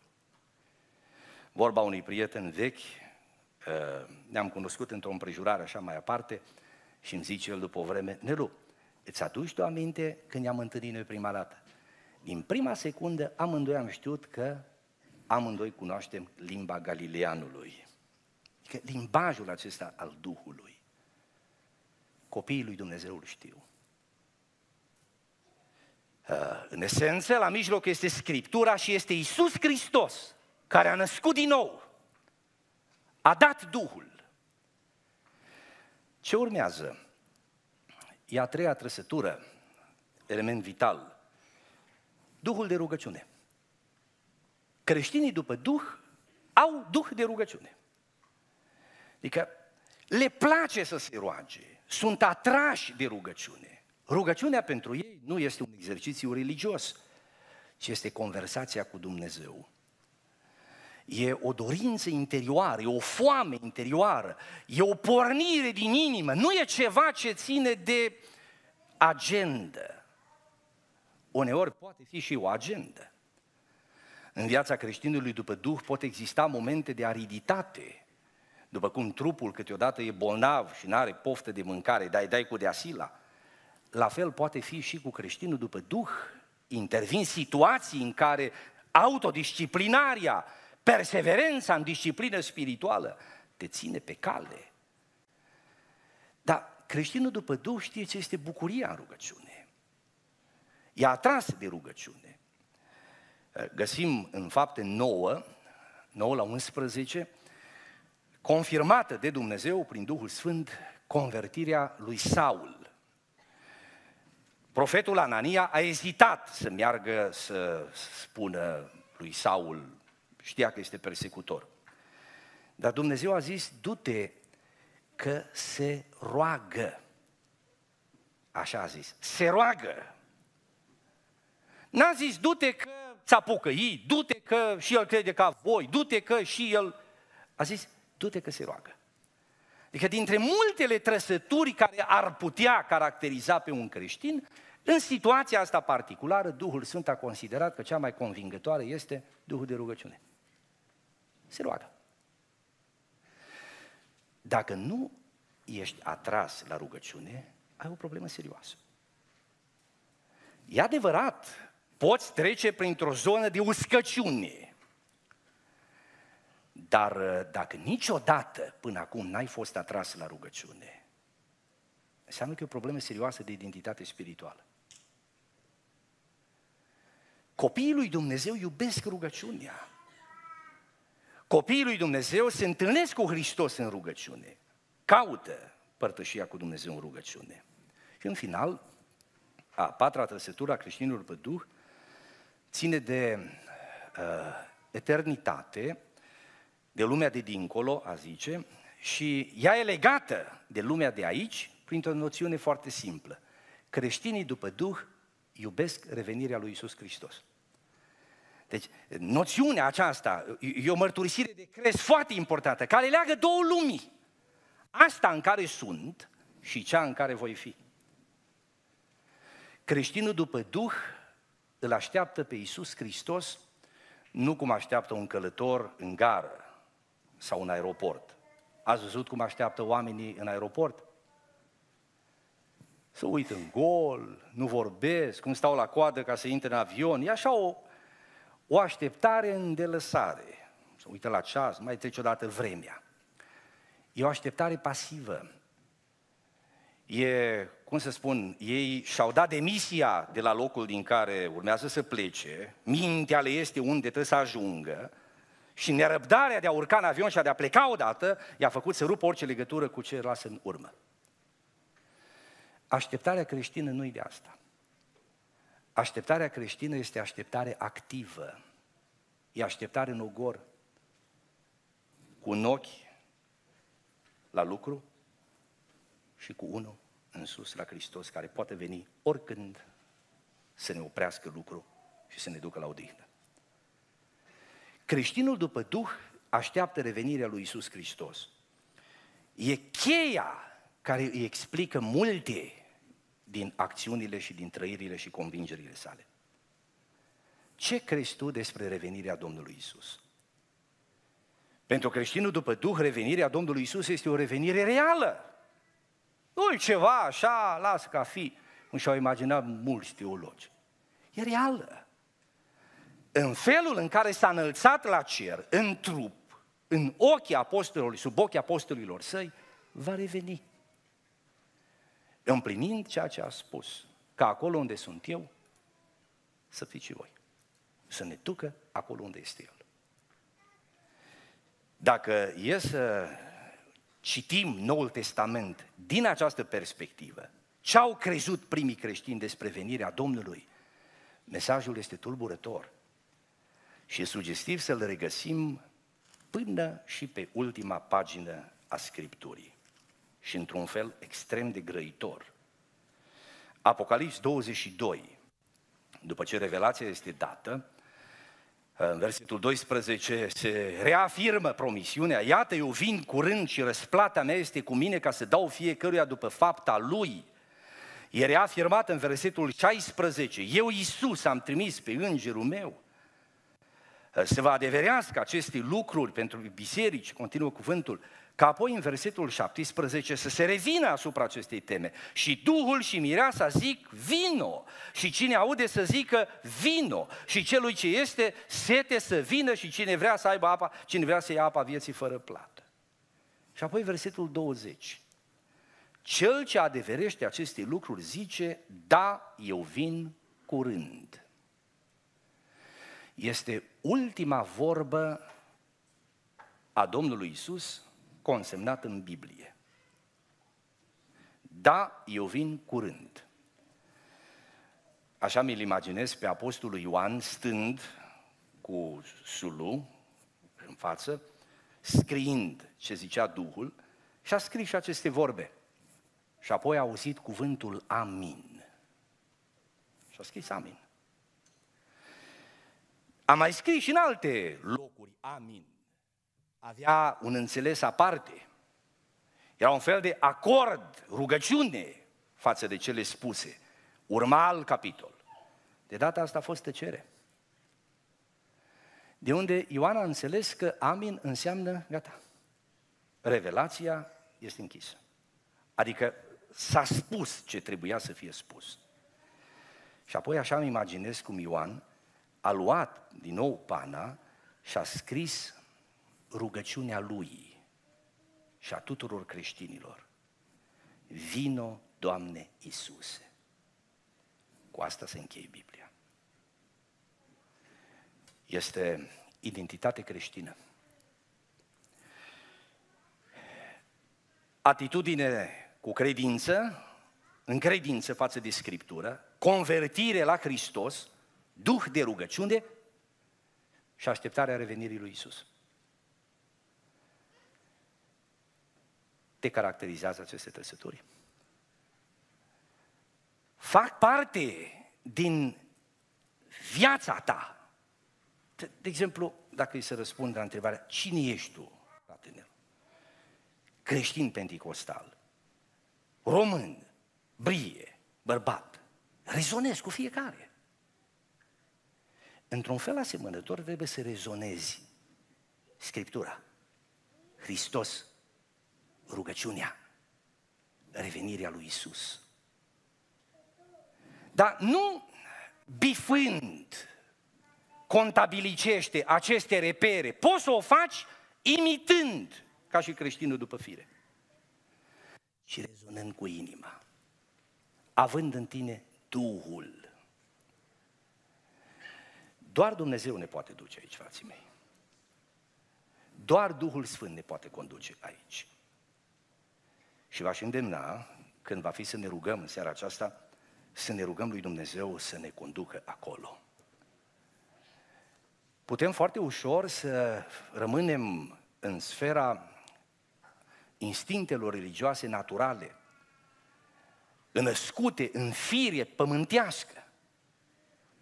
Vorba unui prieten vechi, uh, ne-am cunoscut într-o împrejurare așa mai aparte și îmi zice el după o vreme, Nelu, îți aduci tu aminte când ne-am întâlnit noi prima dată? Din prima secundă amândoi am știut că amândoi cunoaștem limba galileanului. Adică limbajul acesta al Duhului. Copiii lui Dumnezeu îl știu. Uh, în esență, la mijloc este Scriptura și este Isus Hristos, care a născut din nou, a dat Duhul. Ce urmează? E a treia trăsătură, element vital. Duhul de rugăciune. Creștinii după Duh au Duh de rugăciune. Adică le place să se roage, sunt atrași de rugăciune. Rugăciunea pentru ei nu este un exercițiu religios, ci este conversația cu Dumnezeu. E o dorință interioară, e o foame interioară, e o pornire din inimă, nu e ceva ce ține de agendă. Uneori poate fi și o agendă. În viața creștinului după Duh pot exista momente de ariditate, după cum trupul câteodată e bolnav și nu are poftă de mâncare, dai, dai cu deasila, la fel poate fi și cu creștinul după Duh. Intervin situații în care autodisciplinaria, perseverența în disciplină spirituală te ține pe cale. Dar creștinul după Duh știe ce este bucuria în rugăciune. E atras de rugăciune. Găsim în fapte nouă 9 la 11, confirmată de Dumnezeu prin Duhul Sfânt convertirea lui Saul. Profetul Anania a ezitat să meargă să spună lui Saul, știa că este persecutor. Dar Dumnezeu a zis, du-te că se roagă. Așa a zis, se roagă. N-a zis, du-te că ți apucă ei, du-te că și el crede ca voi, du-te că și el... A zis, du-te că se roagă. Adică dintre multele trăsături care ar putea caracteriza pe un creștin, în situația asta particulară, Duhul Sfânt a considerat că cea mai convingătoare este Duhul de rugăciune. Se roagă. Dacă nu ești atras la rugăciune, ai o problemă serioasă. E adevărat, poți trece printr-o zonă de uscăciune. Dar uh, dacă niciodată până acum n-ai fost atras la rugăciune, înseamnă că e o problemă serioasă de identitate spirituală. Copiii lui Dumnezeu iubesc rugăciunea. Copiii lui Dumnezeu se întâlnesc cu Hristos în rugăciune. Caută părtășia cu Dumnezeu în rugăciune. Și în final, a patra trăsătură a creștinilor pe Duh ține de uh, eternitate, de lumea de dincolo, a zice, și ea e legată de lumea de aici printr-o noțiune foarte simplă. Creștinii după Duh iubesc revenirea lui Isus Hristos. Deci, noțiunea aceasta e o mărturisire de crez foarte importantă, care leagă două lumii. Asta în care sunt și cea în care voi fi. Creștinul după Duh îl așteaptă pe Iisus Hristos nu cum așteaptă un călător în gară sau în aeroport. Ați văzut cum așteaptă oamenii în aeroport? Să uită în gol, nu vorbesc, cum stau la coadă ca să intre în avion. E așa o, o așteptare în delăsare. Să uită la ceas, mai trece odată vremea. E o așteptare pasivă. E, cum să spun, ei și-au dat demisia de la locul din care urmează să plece, mintea le este unde trebuie să ajungă și nerăbdarea de a urca în avion și a de a pleca odată i-a făcut să rupă orice legătură cu ce lasă în urmă. Așteptarea creștină nu-i de asta. Așteptarea creștină este așteptare activă. E așteptare în ogor, cu un ochi la lucru și cu unul în sus la Hristos, care poate veni oricând să ne oprească lucru și să ne ducă la odihnă. Creștinul după Duh așteaptă revenirea lui Isus Hristos. E cheia care îi explică multe din acțiunile și din trăirile și convingerile sale. Ce crezi tu despre revenirea Domnului Isus? Pentru creștinul după Duh, revenirea Domnului Isus este o revenire reală. nu ceva așa, lasă ca fi, cum și-au imaginat mulți teologi. E reală. În felul în care s-a înălțat la cer, în trup, în ochii apostolului, sub ochii apostolilor săi, va reveni. Împlinind ceea ce a spus, că acolo unde sunt eu, să fiți și voi. Să ne ducă acolo unde este El. Dacă e să citim Noul Testament din această perspectivă, ce au crezut primii creștini despre venirea Domnului, mesajul este tulburător. Și e sugestiv să-l regăsim până și pe ultima pagină a Scripturii. Și într-un fel extrem de grăitor. Apocalips 22, după ce revelația este dată, în versetul 12 se reafirmă promisiunea, iată eu vin curând și răsplata mea este cu mine ca să dau fiecăruia după fapta lui. E reafirmat în versetul 16, eu Iisus am trimis pe îngerul meu. Se va adeverească aceste lucruri pentru biserici, continuă cuvântul, ca apoi în versetul 17 să se revină asupra acestei teme. Și Duhul și Mireasa zic, vino! Și cine aude să zică, vino! Și celui ce este sete să vină și cine vrea să aibă apa, cine vrea să ia apa vieții fără plată. Și apoi versetul 20. Cel ce adeverește aceste lucruri zice, da, eu vin curând. Este ultima vorbă a Domnului Isus consemnat în Biblie. Da, eu vin curând. Așa mi-l imaginez pe apostolul Ioan stând cu sulu în față, scriind ce zicea Duhul și a scris și aceste vorbe. Și apoi a auzit cuvântul Amin. Și a scris Amin. A mai scris și în alte locuri Amin. Avea un înțeles aparte. Era un fel de acord, rugăciune față de cele spuse. Urma alt capitol. De data asta a fost tăcere. De unde Ioan a înțeles că amin înseamnă gata. Revelația este închisă. Adică s-a spus ce trebuia să fie spus. Și apoi așa îmi imaginez cum Ioan a luat din nou pana și a scris rugăciunea lui și a tuturor creștinilor. Vino, Doamne Isuse. Cu asta se încheie Biblia. Este identitate creștină. Atitudine cu credință, în credință față de Scriptură, convertire la Hristos, duh de rugăciune și așteptarea revenirii lui Isus. Te caracterizează aceste trăsături? Fac parte din viața ta. De, de exemplu, dacă îi să răspund la întrebarea, cine ești tu, frate Creștin penticostal, român, brie, bărbat, rezonez cu fiecare. Într-un fel asemănător trebuie să rezonezi Scriptura, Hristos, rugăciunea, revenirea lui Isus. Dar nu bifând contabilicește aceste repere, poți să o faci imitând, ca și creștinul după fire, ci rezonând cu inima, având în tine Duhul. Doar Dumnezeu ne poate duce aici, frații mei. Doar Duhul Sfânt ne poate conduce aici. Și v-aș îndemna, când va fi să ne rugăm în seara aceasta, să ne rugăm lui Dumnezeu să ne conducă acolo. Putem foarte ușor să rămânem în sfera instinctelor religioase naturale, născute în firie pământească,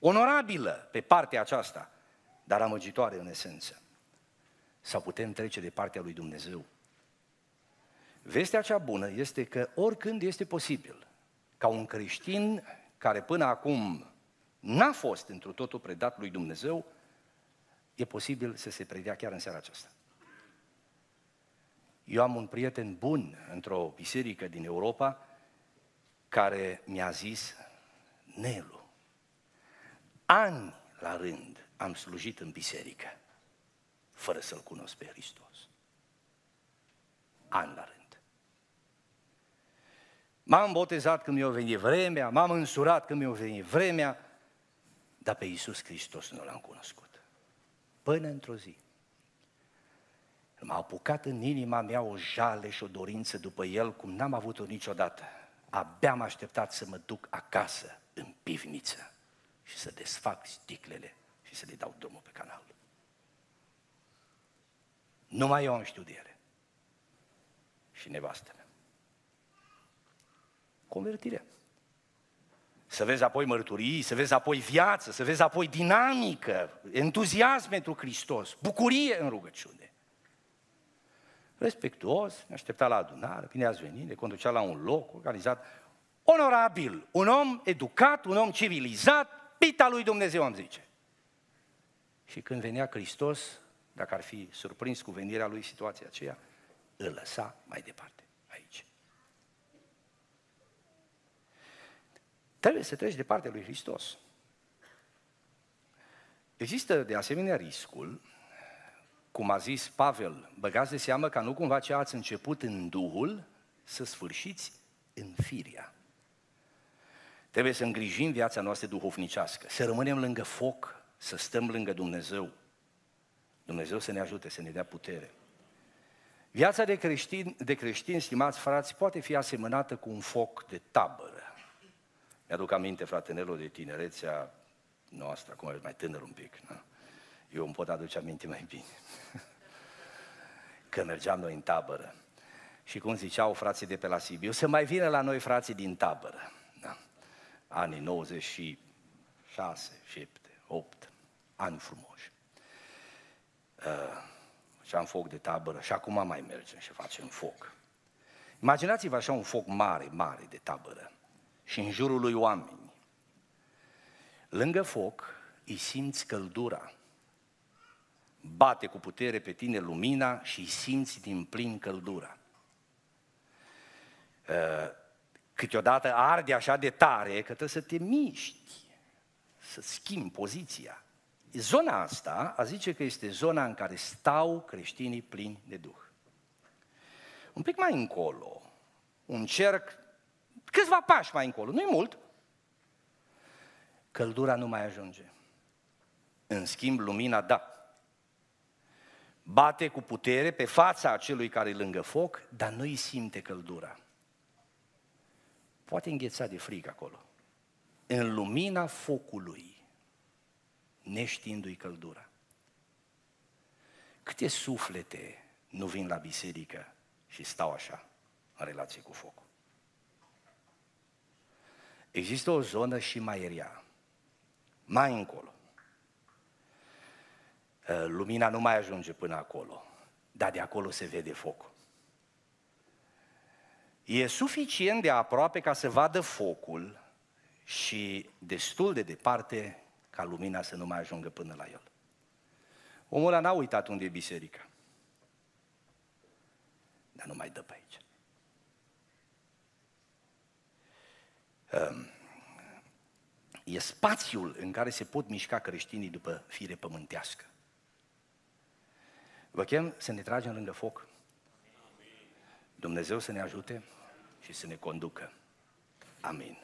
onorabilă pe partea aceasta, dar amăgitoare în esență. Sau putem trece de partea lui Dumnezeu. Vestea cea bună este că oricând este posibil ca un creștin care până acum n-a fost într totul predat lui Dumnezeu, e posibil să se predea chiar în seara aceasta. Eu am un prieten bun într-o biserică din Europa care mi-a zis, Nelu, ani la rând am slujit în biserică fără să-L cunosc pe Hristos. Ani la rând. M-am botezat când mi-a venit vremea, m-am însurat când mi-a venit vremea, dar pe Iisus Hristos nu l-am cunoscut. Până într-o zi. M-a apucat în inima mea o jale și o dorință după El, cum n-am avut-o niciodată. Abia am așteptat să mă duc acasă, în pivniță, și să desfac sticlele și să le dau drumul pe canal. Numai eu am știut de ele. Și nevastă mea convertirea. Să vezi apoi mărturii, să vezi apoi viață, să vezi apoi dinamică, entuziasm pentru Hristos, bucurie în rugăciune. Respectuos, ne aștepta la adunare, bine ați venit, ne conducea la un loc organizat, onorabil, un om educat, un om civilizat, pita lui Dumnezeu, am zice. Și când venea Hristos, dacă ar fi surprins cu venirea lui situația aceea, îl lăsa mai departe, aici. Trebuie să treci de partea lui Hristos. Există de asemenea riscul, cum a zis Pavel, băgați de seamă ca nu cumva ce ați început în Duhul să sfârșiți în firia. Trebuie să îngrijim viața noastră duhovnicească, să rămânem lângă foc, să stăm lângă Dumnezeu. Dumnezeu să ne ajute, să ne dea putere. Viața de creștin, de creștin, stimați frați, poate fi asemănată cu un foc de tabără. Mi-aduc aminte, fratenelor, de tinerețea noastră, acum ești mai tânăr un pic. Na? Eu îmi pot aduce aminte mai bine. Că mergeam noi în tabără. Și cum ziceau frații de pe la Sibiu, să mai vină la noi frații din tabără. Da? Anii 96, 7, 8, ani frumoși. Uh, făceam foc de tabără și acum mai mergem și facem foc. Imaginați-vă așa un foc mare, mare de tabără și în jurul lui oameni. Lângă foc îi simți căldura. Bate cu putere pe tine lumina și îi simți din plin căldura. Uh, câteodată arde așa de tare că trebuie să te miști, să schimbi poziția. Zona asta, a zice că este zona în care stau creștinii plini de Duh. Un pic mai încolo, un cerc, câțiva pași mai încolo, nu-i mult, căldura nu mai ajunge. În schimb, lumina da. Bate cu putere pe fața acelui care e lângă foc, dar nu îi simte căldura. Poate îngheța de frică acolo. În lumina focului, neștiindu-i căldura. Câte suflete nu vin la biserică și stau așa, în relație cu focul? Există o zonă și mai rea, mai încolo. Ă, lumina nu mai ajunge până acolo, dar de acolo se vede focul. E suficient de aproape ca să vadă focul și destul de departe ca lumina să nu mai ajungă până la el. Omul ăla n-a uitat unde e biserica. Dar nu mai dă pe aici. Um, e spațiul în care se pot mișca creștinii după fire pământească. Vă chem să ne tragem lângă foc. Dumnezeu să ne ajute și să ne conducă. Amin.